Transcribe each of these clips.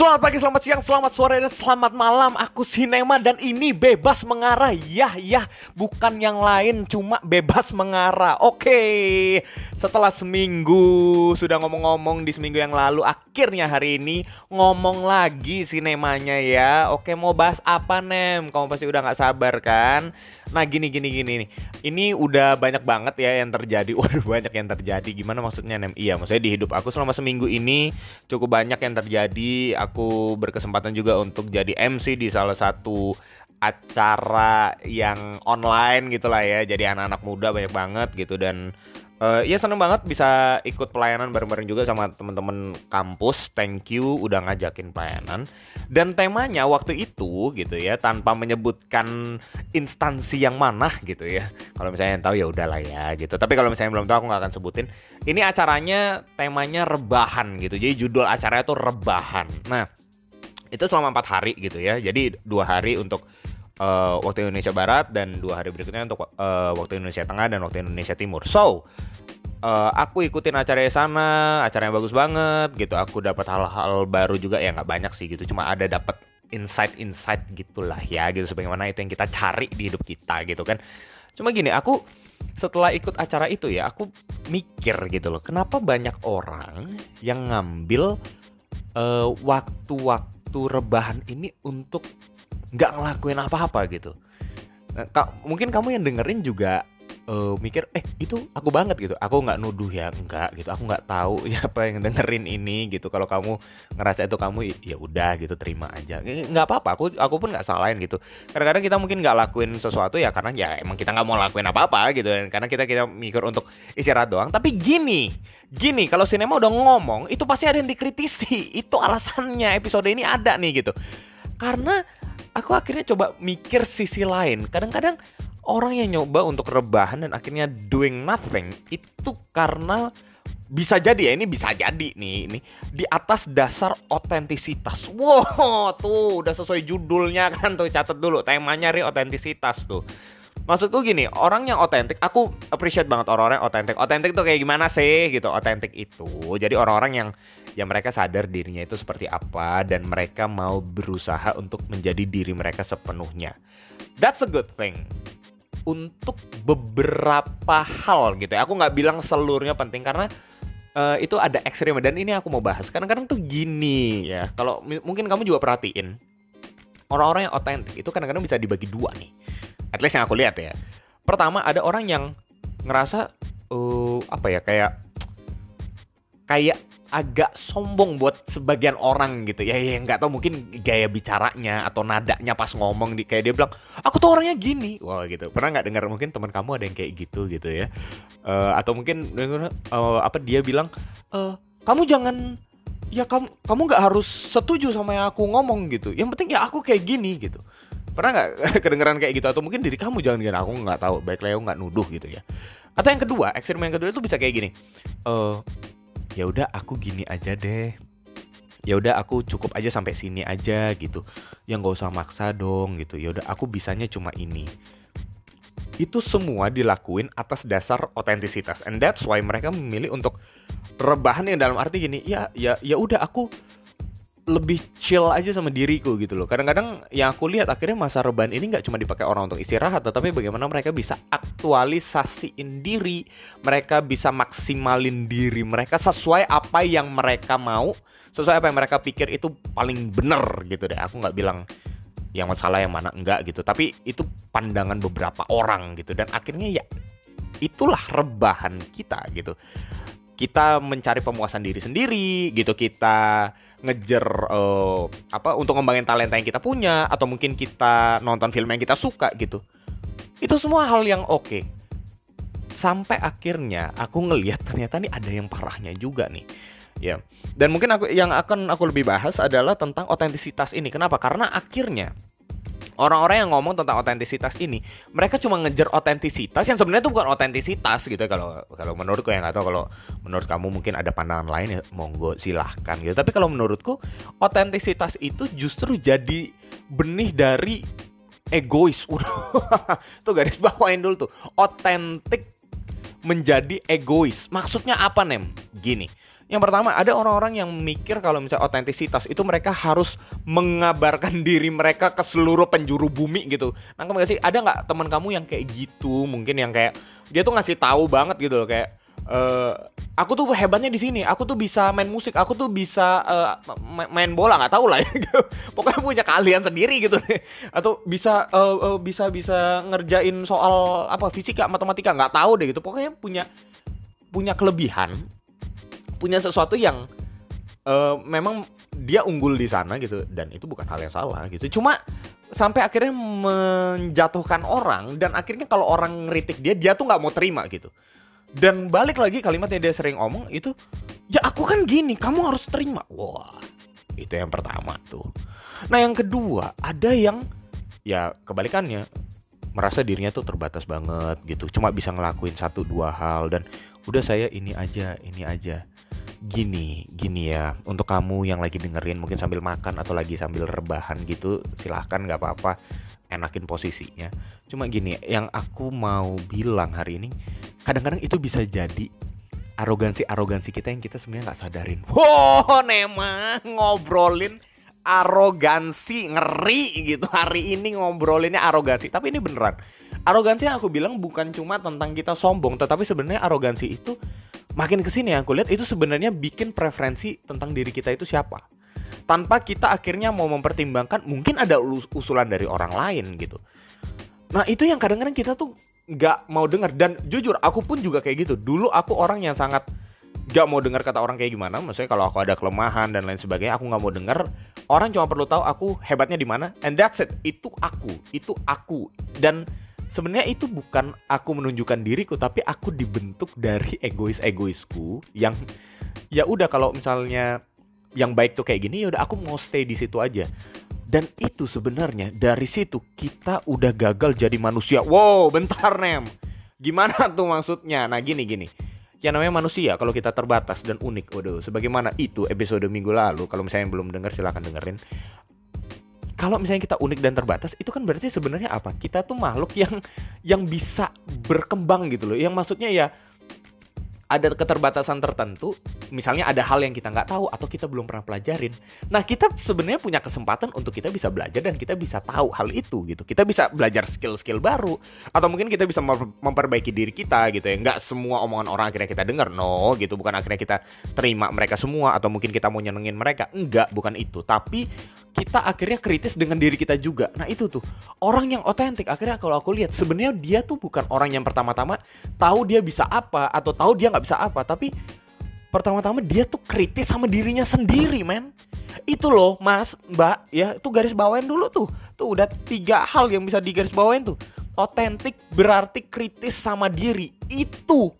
Selamat pagi, selamat siang, selamat sore, dan selamat malam. Aku Sinema dan ini Bebas Mengarah. Ya, ya, bukan yang lain, cuma Bebas Mengarah. Oke, setelah seminggu sudah ngomong-ngomong di seminggu yang lalu Akhirnya hari ini ngomong lagi sinemanya ya. Oke, mau bahas apa Nem? Kamu pasti udah gak sabar kan? Nah gini, gini, gini nih. Ini udah banyak banget ya yang terjadi. Waduh, banyak yang terjadi. Gimana maksudnya Nem? Iya, maksudnya di hidup aku selama seminggu ini Cukup banyak yang terjadi berkesempatan juga untuk jadi MC di salah satu acara yang online gitulah ya. Jadi anak-anak muda banyak banget gitu dan uh, ya seneng banget bisa ikut pelayanan bareng-bareng juga sama temen-temen kampus. Thank you udah ngajakin pelayanan. Dan temanya waktu itu gitu ya tanpa menyebutkan instansi yang mana gitu ya. Kalau misalnya yang tahu ya udahlah ya gitu. Tapi kalau misalnya belum tahu aku nggak akan sebutin. Ini acaranya temanya rebahan gitu. Jadi judul acaranya tuh rebahan. Nah itu selama empat hari gitu ya. Jadi dua hari untuk uh, waktu Indonesia Barat dan dua hari berikutnya untuk uh, waktu Indonesia Tengah dan waktu Indonesia Timur. So uh, aku ikutin acara di sana, acaranya bagus banget gitu. Aku dapat hal-hal baru juga ya nggak banyak sih gitu. Cuma ada dapat insight-insight gitulah ya gitu. Sebagaimana itu yang kita cari di hidup kita gitu kan. Cuma gini, aku setelah ikut acara itu ya aku mikir gitu loh kenapa banyak orang yang ngambil uh, waktu-waktu rebahan ini untuk nggak ngelakuin apa-apa gitu. Nah, mungkin kamu yang dengerin juga uh, mikir eh itu aku banget gitu. Aku nggak nuduh ya enggak gitu. Aku nggak tahu ya apa yang dengerin ini gitu. Kalau kamu ngerasa itu kamu ya udah gitu terima aja. Nggak apa-apa. Aku aku pun nggak salahin gitu. Kadang-kadang kita mungkin nggak lakuin sesuatu ya karena ya emang kita nggak mau lakuin apa-apa gitu. Dan karena kita kita mikir untuk istirahat doang. Tapi gini gini kalau sinema udah ngomong itu pasti ada yang dikritisi. Itu alasannya episode ini ada nih gitu. Karena aku akhirnya coba mikir sisi lain kadang-kadang orang yang nyoba untuk rebahan dan akhirnya doing nothing itu karena bisa jadi ya ini bisa jadi nih ini di atas dasar otentisitas. Wow, tuh udah sesuai judulnya kan tuh catat dulu temanya ri otentisitas tuh. Maksudku gini, orang yang otentik, aku appreciate banget orang-orang otentik. Otentik tuh kayak gimana sih gitu? Otentik itu. Jadi orang-orang yang ya mereka sadar dirinya itu seperti apa dan mereka mau berusaha untuk menjadi diri mereka sepenuhnya. That's a good thing untuk beberapa hal gitu ya. Aku nggak bilang seluruhnya penting karena uh, itu ada ekstrim dan ini aku mau bahas. Kadang-kadang tuh gini ya. Kalau mungkin kamu juga perhatiin orang-orang yang otentik itu kadang-kadang bisa dibagi dua nih. At least yang aku lihat ya. Pertama ada orang yang ngerasa uh, apa ya kayak kayak agak sombong buat sebagian orang gitu. Ya ya nggak tahu mungkin gaya bicaranya atau nadanya pas ngomong di kayak dia bilang aku tuh orangnya gini. Wah gitu. Pernah nggak dengar mungkin teman kamu ada yang kayak gitu gitu ya? Uh, atau mungkin uh, apa dia bilang uh, kamu jangan ya kamu kamu nggak harus setuju sama yang aku ngomong gitu. Yang penting ya aku kayak gini gitu. Pernah nggak kedengeran kayak gitu? Atau mungkin diri kamu jangan gini aku nggak tahu baik Leo nggak nuduh gitu ya. Atau yang kedua ekstrim yang kedua itu bisa kayak gini. Uh, ya udah aku gini aja deh. Ya udah aku cukup aja sampai sini aja gitu. Yang gak usah maksa dong gitu. Ya udah aku bisanya cuma ini. Itu semua dilakuin atas dasar otentisitas. And that's why mereka memilih untuk rebahan yang dalam arti gini ya ya ya udah aku lebih chill aja sama diriku gitu loh. Kadang-kadang yang aku lihat akhirnya masa rebahan ini nggak cuma dipakai orang untuk istirahat, tetapi bagaimana mereka bisa aktualisasiin diri, mereka bisa maksimalin diri mereka sesuai apa yang mereka mau, sesuai apa yang mereka pikir itu paling bener gitu deh. Aku nggak bilang yang masalah yang mana enggak gitu, tapi itu pandangan beberapa orang gitu dan akhirnya ya itulah rebahan kita gitu. Kita mencari pemuasan diri sendiri gitu, kita ngejar uh, apa untuk ngembangin talenta yang kita punya atau mungkin kita nonton film yang kita suka gitu. Itu semua hal yang oke. Okay. Sampai akhirnya aku ngelihat ternyata nih ada yang parahnya juga nih. Ya. Dan mungkin aku yang akan aku lebih bahas adalah tentang otentisitas ini. Kenapa? Karena akhirnya orang-orang yang ngomong tentang otentisitas ini mereka cuma ngejar otentisitas yang sebenarnya itu bukan otentisitas gitu. Kalau kalau menurutku yang nggak tahu. Kalau menurut kamu mungkin ada pandangan lain ya monggo silahkan gitu. Tapi kalau menurutku otentisitas itu justru jadi benih dari egois. Tuh garis bawain dulu tuh. Otentik menjadi egois. Maksudnya apa nem? Gini Yang pertama, ada orang-orang yang mikir kalau misalnya otentisitas itu mereka harus mengabarkan diri mereka ke seluruh penjuru bumi gitu. Nangkep gak sih? Ada nggak teman kamu yang kayak gitu? Mungkin yang kayak dia tuh ngasih tahu banget gitu loh kayak uh, aku tuh hebatnya di sini. Aku tuh bisa main musik. Aku tuh bisa uh, main bola nggak tahu lah ya. Pokoknya punya kalian sendiri gitu deh. Atau bisa uh, uh, bisa bisa ngerjain soal apa fisika, matematika nggak tahu deh gitu. Pokoknya punya punya kelebihan punya sesuatu yang uh, memang dia unggul di sana gitu dan itu bukan hal yang salah gitu. Cuma sampai akhirnya menjatuhkan orang dan akhirnya kalau orang ngeritik dia dia tuh nggak mau terima gitu. Dan balik lagi kalimat yang dia sering omong itu ya aku kan gini kamu harus terima. Wah itu yang pertama tuh. Nah yang kedua ada yang ya kebalikannya merasa dirinya tuh terbatas banget gitu cuma bisa ngelakuin satu dua hal dan udah saya ini aja ini aja gini gini ya untuk kamu yang lagi dengerin mungkin sambil makan atau lagi sambil rebahan gitu silahkan nggak apa-apa enakin posisinya. Cuma gini yang aku mau bilang hari ini kadang-kadang itu bisa jadi arogansi arogansi kita yang kita sebenarnya nggak sadarin. Wow Nema ngobrolin arogansi ngeri gitu. Hari ini ngobrolinnya arogansi tapi ini beneran. Arogansi yang aku bilang bukan cuma tentang kita sombong tetapi sebenarnya arogansi itu makin ke sini aku lihat itu sebenarnya bikin preferensi tentang diri kita itu siapa. Tanpa kita akhirnya mau mempertimbangkan mungkin ada usulan dari orang lain gitu. Nah itu yang kadang-kadang kita tuh nggak mau dengar. Dan jujur aku pun juga kayak gitu. Dulu aku orang yang sangat gak mau dengar kata orang kayak gimana. Maksudnya kalau aku ada kelemahan dan lain sebagainya aku nggak mau dengar. Orang cuma perlu tahu aku hebatnya di mana and that's it. Itu aku itu aku. Dan sebenarnya itu bukan aku menunjukkan diriku tapi aku dibentuk dari egois-egoisku yang ya udah kalau misalnya yang baik tuh kayak gini ya udah aku mau stay di situ aja. Dan itu sebenarnya dari situ kita udah gagal jadi manusia. Wow bentar nem. Gimana tuh maksudnya? Nah gini gini. Yang namanya manusia kalau kita terbatas dan unik. Waduh sebagaimana itu episode minggu lalu kalau misalnya belum dengar silahkan dengerin kalau misalnya kita unik dan terbatas itu kan berarti sebenarnya apa? Kita tuh makhluk yang yang bisa berkembang gitu loh. Yang maksudnya ya ada keterbatasan tertentu, misalnya ada hal yang kita nggak tahu atau kita belum pernah pelajarin. Nah, kita sebenarnya punya kesempatan untuk kita bisa belajar dan kita bisa tahu hal itu gitu. Kita bisa belajar skill-skill baru atau mungkin kita bisa memperbaiki diri kita gitu ya. Nggak semua omongan orang akhirnya kita dengar, no gitu. Bukan akhirnya kita terima mereka semua atau mungkin kita mau nyenengin mereka. Enggak, bukan itu. Tapi kita akhirnya kritis dengan diri kita juga. Nah itu tuh orang yang otentik akhirnya kalau aku lihat sebenarnya dia tuh bukan orang yang pertama-tama tahu dia bisa apa atau tahu dia nggak bisa apa, tapi pertama-tama dia tuh kritis sama dirinya sendiri, men. Itu loh, Mas, Mbak, ya itu garis bawain dulu tuh. Tuh udah tiga hal yang bisa digaris bawain tuh. Otentik berarti kritis sama diri. Itu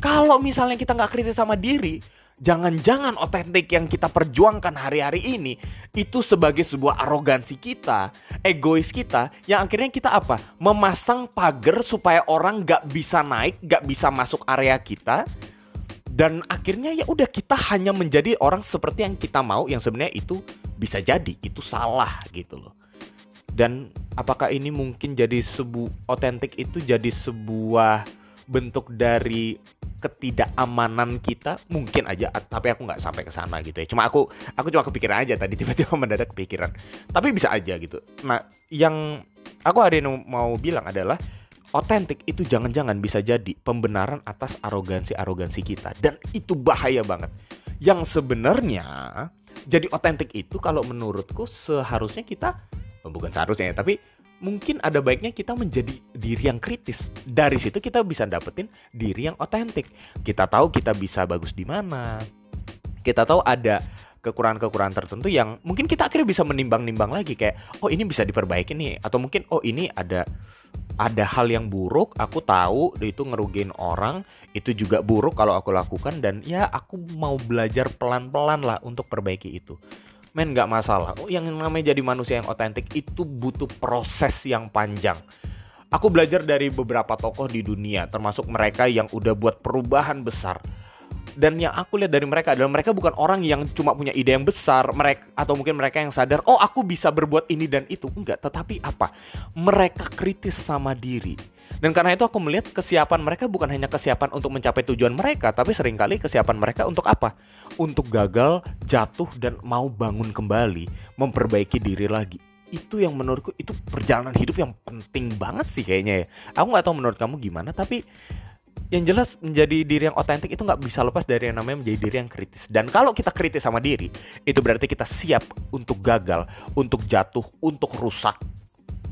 kalau misalnya kita nggak kritis sama diri, jangan-jangan otentik yang kita perjuangkan hari-hari ini itu sebagai sebuah arogansi kita, egois kita, yang akhirnya kita apa? Memasang pagar supaya orang gak bisa naik, gak bisa masuk area kita, dan akhirnya ya udah kita hanya menjadi orang seperti yang kita mau, yang sebenarnya itu bisa jadi itu salah gitu loh. Dan apakah ini mungkin jadi sebuah otentik itu jadi sebuah bentuk dari ketidakamanan kita mungkin aja tapi aku nggak sampai ke sana gitu ya. Cuma aku aku cuma kepikiran aja tadi tiba-tiba mendadak kepikiran. Tapi bisa aja gitu. Nah yang aku hari ini mau bilang adalah otentik itu jangan-jangan bisa jadi pembenaran atas arogansi-arogansi kita. Dan itu bahaya banget. Yang sebenarnya jadi otentik itu kalau menurutku seharusnya kita bukan seharusnya ya tapi mungkin ada baiknya kita menjadi diri yang kritis. Dari situ kita bisa dapetin diri yang otentik. Kita tahu kita bisa bagus di mana. Kita tahu ada kekurangan-kekurangan tertentu yang mungkin kita akhirnya bisa menimbang-nimbang lagi kayak oh ini bisa diperbaiki nih atau mungkin oh ini ada ada hal yang buruk aku tahu itu ngerugiin orang itu juga buruk kalau aku lakukan dan ya aku mau belajar pelan-pelan lah untuk perbaiki itu men nggak masalah. Oh, yang namanya jadi manusia yang otentik itu butuh proses yang panjang. Aku belajar dari beberapa tokoh di dunia termasuk mereka yang udah buat perubahan besar. Dan yang aku lihat dari mereka adalah mereka bukan orang yang cuma punya ide yang besar mereka atau mungkin mereka yang sadar oh aku bisa berbuat ini dan itu. Enggak tetapi apa? Mereka kritis sama diri Dan karena itu aku melihat kesiapan mereka bukan hanya kesiapan untuk mencapai tujuan mereka, tapi sering kali kesiapan mereka untuk apa? Untuk gagal, jatuh dan mau bangun kembali, memperbaiki diri lagi. Itu yang menurutku itu perjalanan hidup yang penting banget sih kayaknya ya. Aku nggak tahu menurut kamu gimana, tapi yang jelas menjadi diri yang otentik itu nggak bisa lepas dari yang namanya menjadi diri yang kritis. Dan kalau kita kritis sama diri, itu berarti kita siap untuk gagal, untuk jatuh, untuk rusak,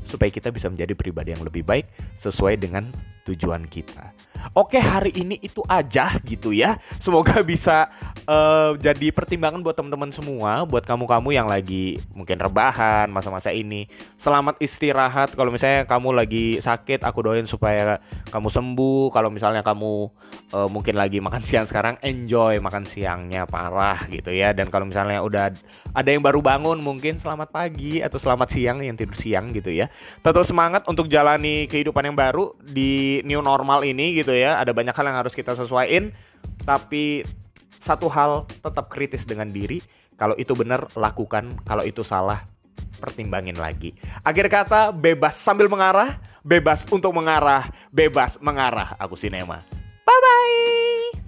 supaya kita bisa menjadi pribadi yang lebih baik sesuai dengan tujuan kita. Oke, hari ini itu aja gitu ya. Semoga bisa uh, jadi pertimbangan buat teman-teman semua, buat kamu-kamu yang lagi mungkin rebahan masa-masa ini. Selamat istirahat. Kalau misalnya kamu lagi sakit, aku doain supaya kamu sembuh. Kalau misalnya kamu uh, mungkin lagi makan siang sekarang, enjoy makan siangnya parah gitu ya. Dan kalau misalnya udah ada yang baru bangun, mungkin selamat pagi atau selamat siang yang tidur siang gitu ya. Tetap semangat untuk jalani kehidupan yang baru di new normal ini ya. Ada banyak hal yang harus kita sesuaiin, tapi satu hal tetap kritis dengan diri. Kalau itu benar lakukan, kalau itu salah pertimbangin lagi. Akhir kata bebas sambil mengarah, bebas untuk mengarah, bebas mengarah. Aku sinema. Bye bye.